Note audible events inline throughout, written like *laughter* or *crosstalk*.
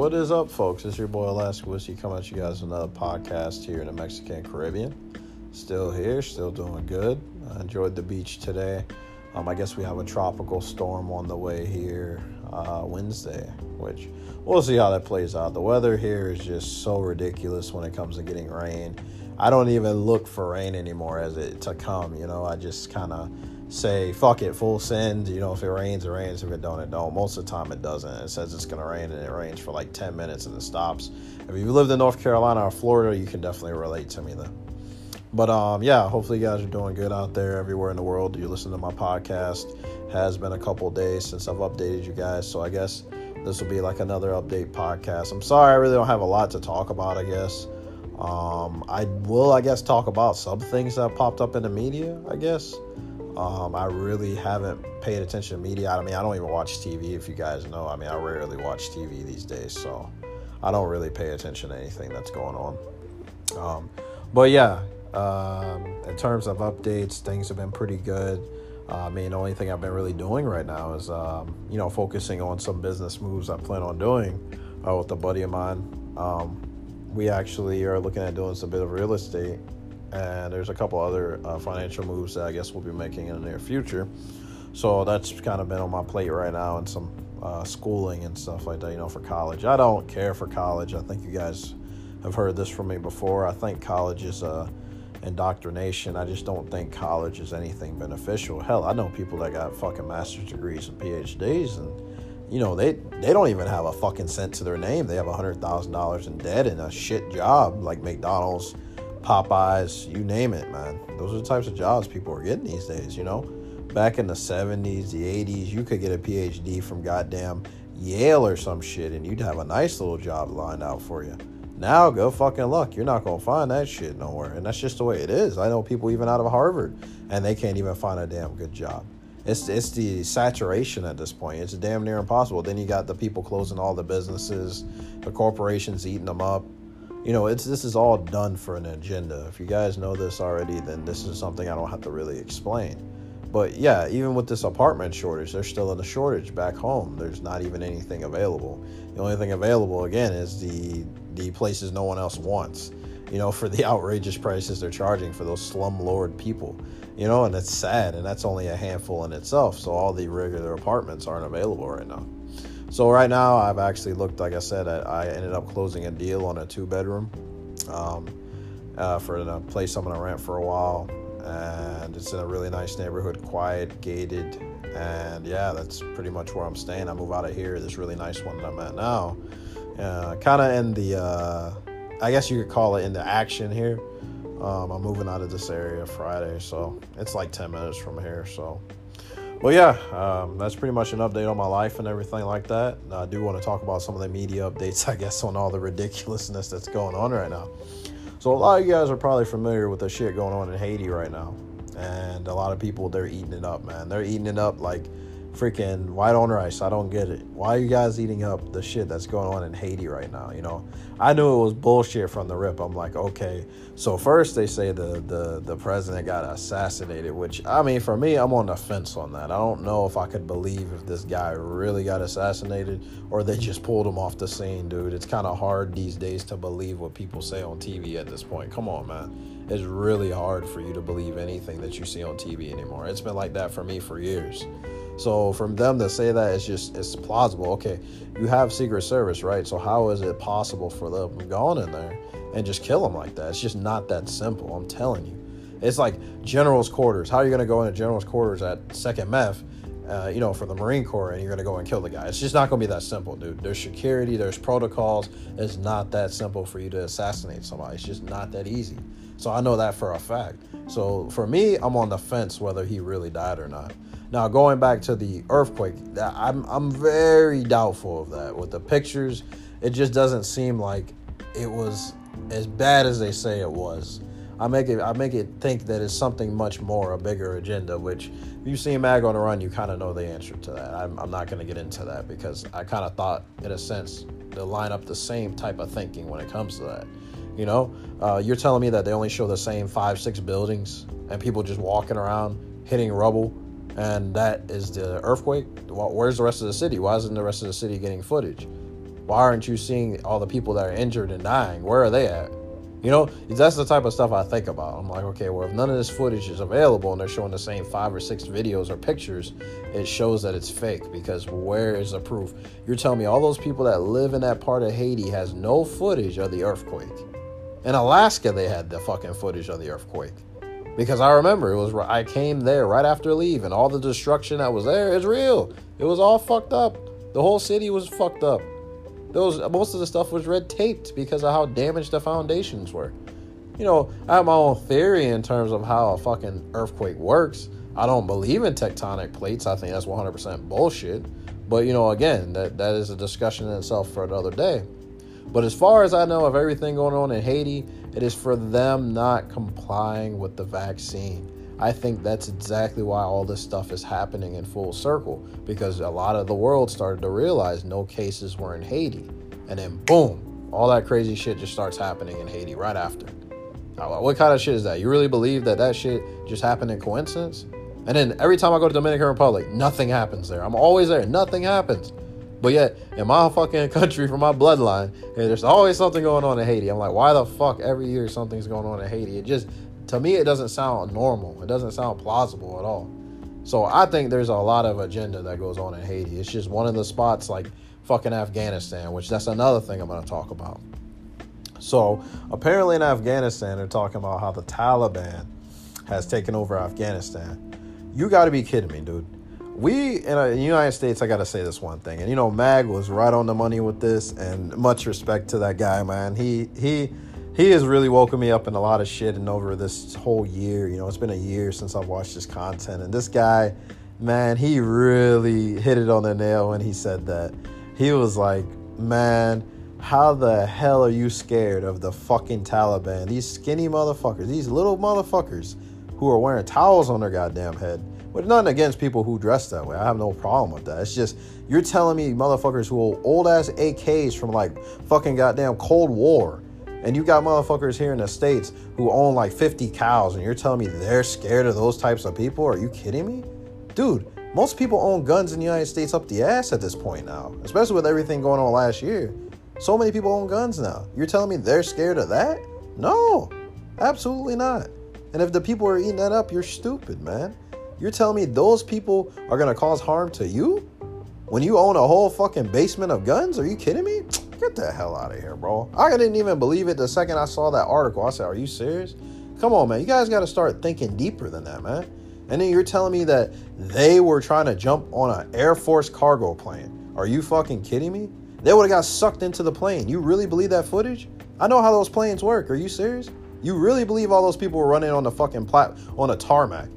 What is up, folks? It's your boy Alaska Whiskey coming at you guys another podcast here in the Mexican Caribbean. Still here, still doing good. I enjoyed the beach today. Um, I guess we have a tropical storm on the way here uh, Wednesday, which we'll see how that plays out. The weather here is just so ridiculous when it comes to getting rain. I don't even look for rain anymore as it to come. You know, I just kind of say fuck it, full send. You know, if it rains, it rains. If it don't, it don't. Most of the time, it doesn't. It says it's gonna rain, and it rains for like 10 minutes, and it stops. If you lived in North Carolina or Florida, you can definitely relate to me then. But um, yeah, hopefully you guys are doing good out there everywhere in the world. You listen to my podcast. Has been a couple days since I've updated you guys, so I guess this will be like another update podcast. I'm sorry, I really don't have a lot to talk about. I guess um, I will, I guess, talk about some things that popped up in the media. I guess um, I really haven't paid attention to media. I mean, I don't even watch TV. If you guys know, I mean, I rarely watch TV these days, so I don't really pay attention to anything that's going on. Um, but yeah, um, in terms of updates, things have been pretty good. Uh, I mean, the only thing I've been really doing right now is, um, you know, focusing on some business moves I plan on doing uh, with a buddy of mine. Um, we actually are looking at doing some bit of real estate, and there's a couple other uh, financial moves that I guess we'll be making in the near future. So that's kind of been on my plate right now, and some uh, schooling and stuff like that, you know, for college. I don't care for college. I think you guys have heard this from me before. I think college is a indoctrination. I just don't think college is anything beneficial. Hell, I know people that got fucking master's degrees and PhDs, and you know they they don't even have a fucking cent to their name. They have a hundred thousand dollars in debt and a shit job like McDonald's, Popeyes, you name it, man. Those are the types of jobs people are getting these days. You know, back in the '70s, the '80s, you could get a PhD from goddamn Yale or some shit, and you'd have a nice little job lined out for you. Now, go fucking luck. You're not gonna find that shit nowhere, and that's just the way it is. I know people even out of Harvard, and they can't even find a damn good job. It's it's the saturation at this point. It's damn near impossible. Then you got the people closing all the businesses, the corporations eating them up. You know, it's this is all done for an agenda. If you guys know this already, then this is something I don't have to really explain. But yeah, even with this apartment shortage, there's still in a shortage back home. There's not even anything available. The only thing available again is the the places no one else wants. You know, for the *laughs* outrageous prices they're charging for those slumlord people. You know, and it's sad, and that's only a handful in itself. So all the regular apartments aren't available right now. So right now, I've actually looked. Like I said, I ended up closing a deal on a two bedroom um, uh, for a place I'm gonna rent for a while, and it's in a really nice neighborhood, quiet, gated, and yeah, that's pretty much where I'm staying. I move out of here, this really nice one that I'm at now uh, kind of in the, uh, I guess you could call it in the action here. Um, I'm moving out of this area Friday, so it's like 10 minutes from here. So, well, yeah, um, that's pretty much an update on my life and everything like that. I do want to talk about some of the media updates, *laughs* I guess, on all the ridiculousness that's going on right now. So, a lot of you guys are probably familiar with the shit going on in Haiti right now. And a lot of people, they're eating it up, man. They're eating it up like freaking white on rice. I don't get it. Why are you guys eating up the shit that's going on in Haiti right now? You know, I knew it was bullshit from the rip. I'm like, okay. So first they say the the the president got assassinated, which I mean, for me, I'm on the fence on that. I don't know if I could believe if this guy really got assassinated or they just pulled him off the scene, dude. It's kind of hard these days to believe what people say on TV at this point. Come on, man. It's really hard for you to believe anything that you see on TV anymore. It's been like that for me for years. So from them to say that it's just it's plausible. Okay, you have Secret Service, right? So how is it possible for them to go in there and just kill them like that? It's just not that simple. I'm telling you. It's like general's quarters. How are you going to go into general's quarters at Second MEF, uh, you know, for the Marine Corps, and you're going to go and kill the guy? It's just not going to be that simple, dude. There's security, there's protocols. It's not that simple for you to assassinate somebody. It's just not that easy. So I know that for a fact. So for me, I'm on the fence whether he really died or not. Now, going back to the earthquake, I'm I'm very doubtful of that. With the pictures, it just doesn't seem like it was as bad as they say it was. I make it I make it think that it's something much more, a bigger agenda. Which, if you see Mag on the run, you kind of know the answer to that. I'm, I'm not going to get into that because I kind of thought, in a sense, to line up the same type of thinking when it comes to that. You know, uh, you're telling me that they only show the same five, six buildings and people just walking around hitting rubble and that is the earthquake. Where's the rest of the city? Why isn't the rest of the city getting footage? Why aren't you seeing all the people that are injured and dying? Where are they at? You know, that's the type of stuff I think about. I'm like, okay, well, if none of this footage is available and they're showing the same five or six videos or pictures, it shows that it's fake because where is the proof? You're telling me all those people that live in that part of Haiti has no footage of the earthquake. In Alaska, they had the fucking footage of the earthquake. Because I remember it was I came there right after leave and all the destruction that was there is real. It was all fucked up. The whole city was fucked up. Those most of the stuff was red taped because of how damaged the foundations were. You know, I have my own theory in terms of how a fucking earthquake works. I don't believe in tectonic plates. I think that's 100% bullshit. But you know, again, that that is a discussion in itself for another day. But as far as I know of everything going on in Haiti, it is for them not complying with the vaccine. I think that's exactly why all this stuff is happening in full circle because a lot of the world started to realize no cases were in Haiti. And then, boom, all that crazy shit just starts happening in Haiti right after. What kind of shit is that? You really believe that that shit just happened in coincidence? And then every time I go to Dominican Republic, nothing happens there. I'm always there, nothing happens. But yet, in my fucking *laughs* country, from my bloodline, there's always something going on in Haiti. I'm like, why the fuck every year something's going on in Haiti? It just to me it doesn't sound normal. It doesn't sound plausible at all. So I think there's a lot of agenda that goes on in Haiti. It's just one of the spots like fucking Afghanistan, which that's another thing I'm going to talk about. So apparently in Afghanistan, they're talking about how the Taliban has taken over Afghanistan. You got to be kidding me, dude. We in the United States, I got to say this one thing, and you know, Mag was right on the money with this, and much respect to that guy, man. He he he has really woken me up in a lot of shit and over this whole year you know it's been a year since i've watched his content and this guy man he really hit it on the nail when he said that he was like man how the hell are you scared of the fucking taliban these skinny motherfuckers these little motherfuckers who are wearing towels on their goddamn head but nothing against people who dress that way. I have no problem with that. It's just you're telling me motherfuckers who old ass AKs from like fucking goddamn Cold War and you got motherfuckers here in the States who own like 50 cows, and you're telling me they're scared of those types of people? Are you kidding me? Dude, most people own guns in the United States up the ass at this point now, especially with everything going on last year. So many people own guns now. You're telling me they're scared of that? No, absolutely not. And if the people are eating that up, you're stupid, man. You're telling me those people are gonna cause harm to you when you own a whole fucking basement of guns? Are you kidding me? Get the hell out of here, bro. I didn't even believe it the second I saw that article. I said, Are you serious? Come on, man. You guys got to start thinking deeper than that, man. And then you're telling me that they were trying to jump on an Air Force cargo plane. Are you fucking kidding me? They would have got sucked into the plane. You really believe that footage? I know how those planes work. Are you serious? You really believe all those people were running on the fucking plat on a tarmac?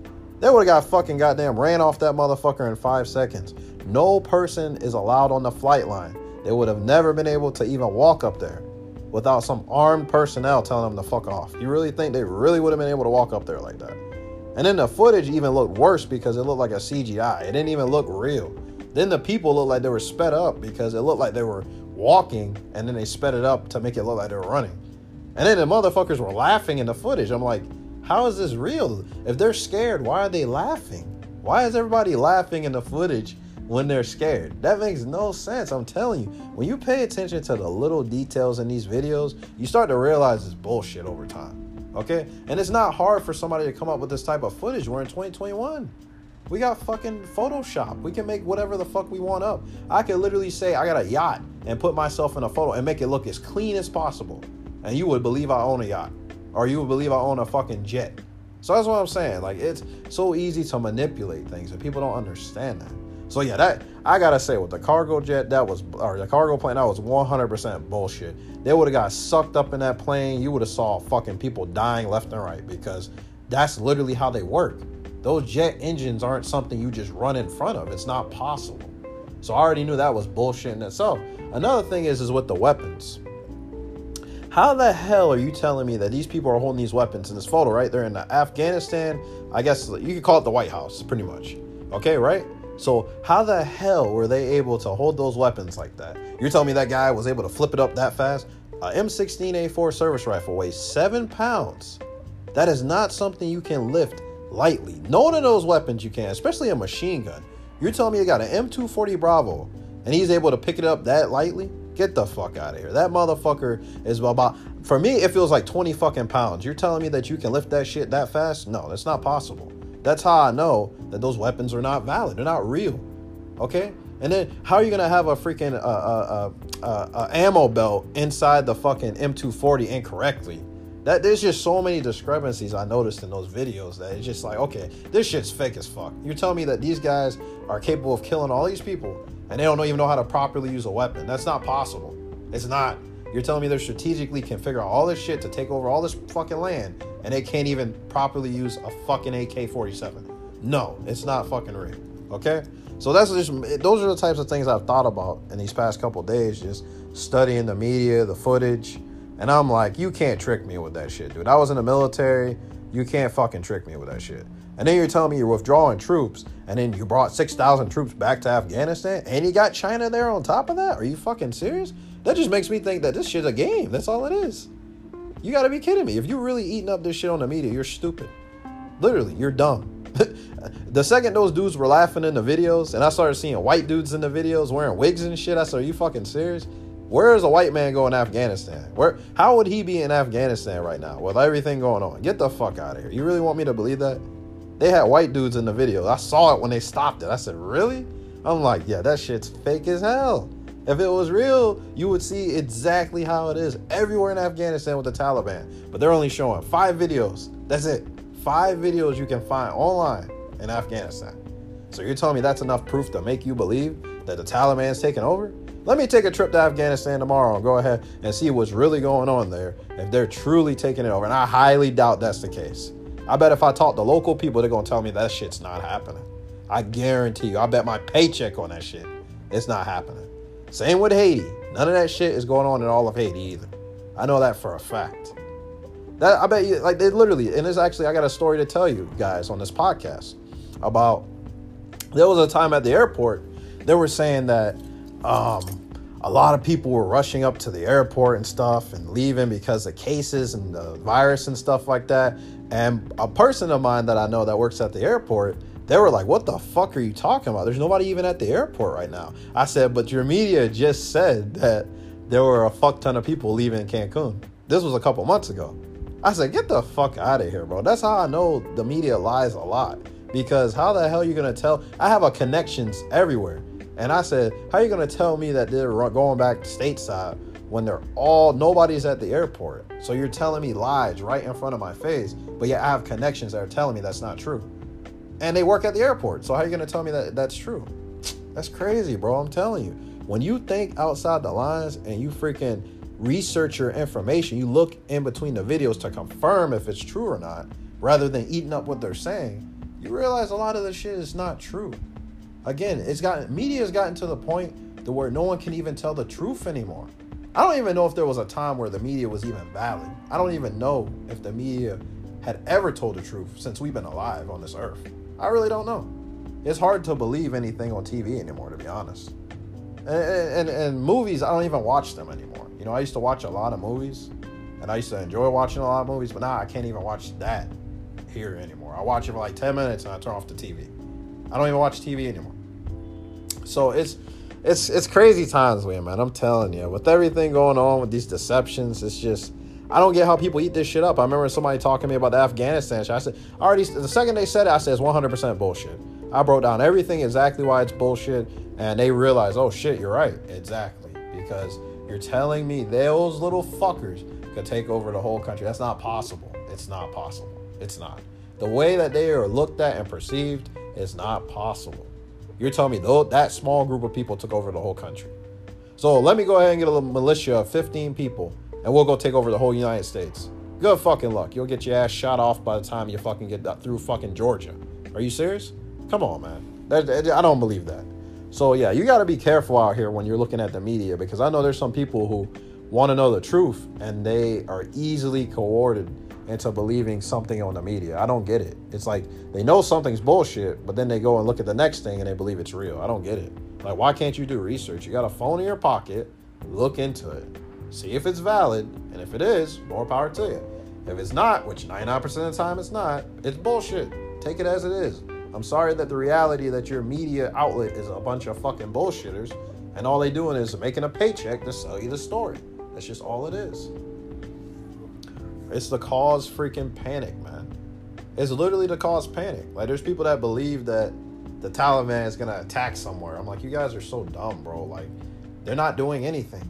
They would have got fucking goddamn ran off that motherfucker in five seconds. No person is allowed on the flight line. They would have never been able to even walk up there without some armed personnel telling them to fuck off. You really think they really would have been able to walk up there like that? And then the footage even looked worse because it looked like a CGI. It didn't even look real. Then the people looked like they were sped up because it looked like they were walking and then they sped it up to make it look like they were running. And then the motherfuckers were laughing in the footage. I'm like, how is this real? If they're scared, why are they laughing? Why is everybody laughing in the footage when they're scared. That makes no sense. I'm telling you, when you pay attention to the little details in these videos, you start to realize it's bullshit over time. Okay? And it's not hard for somebody to come up with this type of footage. We're in 2021. We got fucking Photoshop. We can make whatever the fuck we want up. I could literally say I got a yacht and put myself in a photo and make it look as clean as possible. And you would believe I own a yacht. Or you would believe I own a fucking jet. So that's what I'm saying. Like it's so easy to manipulate things and people don't understand that. So yeah, that I gotta say with the cargo jet, that was or the cargo plane, that was 100% bullshit. They would have got sucked up in that plane. You would have saw fucking people dying left and right because that's literally how they work. Those jet engines aren't something you just run in front of. It's not possible. So I already knew that was bullshit in itself. Another thing is is with the weapons. How the hell are you telling me that these people are holding these weapons in this photo, right? They're in Afghanistan. I guess you could call it the White House, pretty much. Okay, right? So how the hell were they able to hold those weapons like that? You're telling me that guy was able to flip it up that fast? A M16A4 service rifle weighs seven pounds. That is not something you can lift lightly. None of those weapons you can, especially a machine gun. You're telling me you got an M240 Bravo and he's able to pick it up that lightly? Get the fuck out of here. That motherfucker is about, for me, it feels like 20 fucking pounds. You're telling me that you can lift that shit that fast? No, that's not possible. That's how I know that those weapons are not valid. They're not real. Okay? And then how are you gonna have a freaking uh, uh, uh, uh, ammo belt inside the fucking M240 incorrectly? That there's just so many discrepancies I noticed in those videos that it's just like, okay, this shit's fake as fuck. You're telling me that these guys are capable of killing all these people and they don't even know how to properly use a weapon. That's not possible. It's not. You're telling me they're strategically out all this shit to take over all this fucking land and they can't even properly use a fucking AK 47. No, it's not fucking real. Okay? So that's just those are the types of things I've thought about in these past couple days, just studying the media, the footage, and I'm like, you can't trick me with that shit, dude. I was in the military. You can't fucking trick me with that shit. And then you're telling me you're withdrawing troops, and then you brought 6,000 troops back to Afghanistan, and you got China there on top of that? Are you fucking serious? That just makes me think that this shit's a game. That's all it is. You gotta be kidding me. If you're really eating up this shit on the media, you're stupid. Literally, you're dumb. *laughs* the second those dudes were laughing in the videos, and I started seeing white dudes in the videos wearing wigs and shit, I said, Are you fucking serious? Where is a white man going to Afghanistan? Where how would he be in Afghanistan right now with everything going on? Get the fuck out of here. You really want me to believe that? They had white dudes in the video. I saw it when they stopped it. I said, "Really?" I'm like, "Yeah, that shit's fake as hell." If it was real, you would see exactly how it is everywhere in Afghanistan with the Taliban. But they're only showing five videos. That's it. Five videos you can find online in Afghanistan. So you're telling me that's enough proof to make you believe that the Taliban's taking over? Let me take a trip to Afghanistan tomorrow and go ahead and see what's really going on there if they're truly taking it over. And I highly doubt that's the case. I bet if I talk to local people, they're to tell me that shit's not happening. I guarantee you. I bet my paycheck on that shit. It's not happening. Same with Haiti. None of that shit is going on in all of Haiti either. I know that for a fact. That I bet you like they literally and it's actually I got a story to tell you guys on this podcast about there was a time at the airport they were saying that um, a lot of people were rushing up to the airport and stuff and leaving because of cases and the virus and stuff like that. And a person of mine that I know that works at the airport, they were like, What the fuck are you talking about? There's nobody even at the airport right now. I said, But your media just said that there were a fuck ton of people leaving Cancun. This was a couple months ago. I said, Get the fuck out of here, bro. That's how I know the media lies a lot. Because how the hell are you gonna tell? I have a connections everywhere. And I said, How are you going to tell me that they're going back stateside when they're all, nobody's at the airport? So you're telling me lies right in front of my face, but yet I have connections that are telling me that's not true. And they work at the airport. So how are you going to tell me that that's true? That's crazy, bro. I'm telling you. When you think outside the lines and you freaking research your information, you look in between the videos to confirm if it's true or not, rather than eating up what they're saying, you realize a lot of the shit is not true again, it's gotten media has gotten to the point to where no one can even tell the truth anymore. I don't even know if there was a time where the media was even valid. I don't even know if the media had ever told the truth since we've been alive on this earth. I really don't know. It's hard to believe anything on TV anymore, to be honest. And, and, and movies, I don't even watch them anymore. You know, I used to watch a lot of movies, and I used to enjoy watching a lot of movies, but now I can't even watch that here anymore. I watch it for like 10 minutes and I turn off the TV. I don't even watch TV anymore. So it's it's it's crazy times, man. I'm telling you, with everything going on with these deceptions, it's just I don't get how people eat this shit up. I remember somebody talking to me about the Afghanistan shit. I said, already the second they said it, I said it's 100% bullshit. I broke down everything exactly why it's bullshit, and they realized, oh shit, you're right, exactly, because you're telling me those little fuckers could take over the whole country. That's not possible. It's not possible. It's not. The way that they are looked at and perceived is not possible. You're telling me though that small group of people took over the whole country. So let me go ahead and get a little militia of 15 people, and we'll go take over the whole United States. Good fucking luck. You'll get your ass shot off by the time you fucking get through fucking Georgia. Are you serious? Come on, man. I don't believe that. So yeah, you got to be careful out here when you're looking at the media because I know there's some people who want to know the truth and they are easily coerced into believing something on the media. I don't get it. It's like they know something's bullshit, but then they go and look at the next thing and they believe it's real. I don't get it. Like, why can't you do research? You got a phone in your pocket, look into it, see if it's valid, and if it is, more power to you. If it's not, which 99% of the time it's not, it's bullshit. Take it as it is. I'm sorry that the reality that your media outlet is a bunch of fucking bullshitters, And all they doing is making a paycheck to sell you the story. That's just all it is. It's to cause freaking panic, man. It's literally to cause panic. Like there's people that believe that the Taliban is gonna attack somewhere. I'm like, you guys are so dumb, bro. Like, they're not doing anything.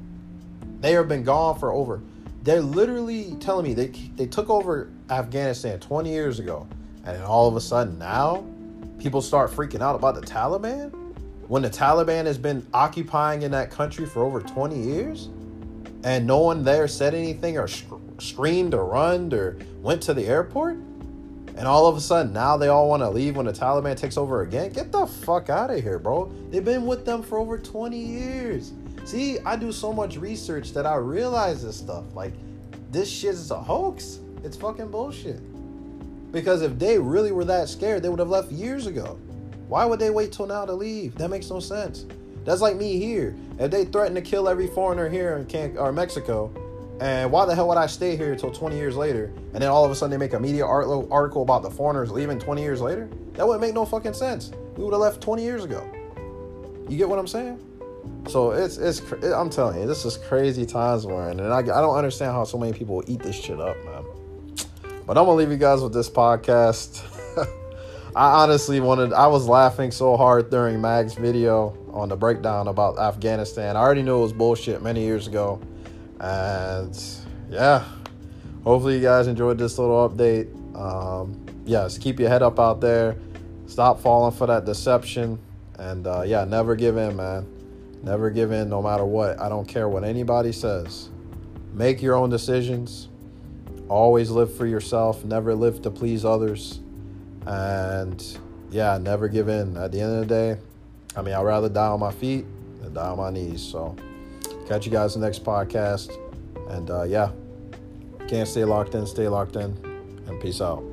They have been gone for over. They're literally telling me they they took over Afghanistan 20 years ago, and then all of a sudden now, people start freaking out about the Taliban when the Taliban has been occupying in that country for over 20 years, and no one there said anything or screamed or run or went to the airport. And all of a sudden, now they all want to leave when the Taliban takes over again. Get the fuck out of here, bro. They've been with them for over 20 years. See, I do so much research that I realize this stuff. Like, this shit is a hoax. It's fucking bullshit. Because if they really were that scared, they would have left years ago. Why would they wait till now to leave? That makes no sense. That's like me here. If they threaten to kill every foreigner here in Can- or Mexico, and why the hell would I stay here until 20 years later? And then all of a sudden they make a media article about the foreigners leaving 20 years later? That wouldn't make no fucking sense. We would have left 20 years ago. You get what I'm saying? So it's it's I'm telling you, this is crazy times, man. And I, I don't understand how so many people eat this shit up, man. But I'm gonna leave you guys with this podcast. *laughs* I honestly wanted I was laughing so hard during Mag's video on the breakdown about Afghanistan. I already knew it was bullshit many years ago. And yeah, hopefully you guys enjoyed this little update. Um, yes, keep your head up out there. Stop falling for that deception. And uh, yeah, never give in, man. Never give in no matter what. I don't care what anybody says. Make your own decisions. Always live for yourself. Never live to please others. And yeah, never give in. At the end of the day, I mean, I'd rather die on my feet than die on my knees. So, catch you guys in the next podcast. And uh, yeah, can't stay locked in, stay locked in, and peace out.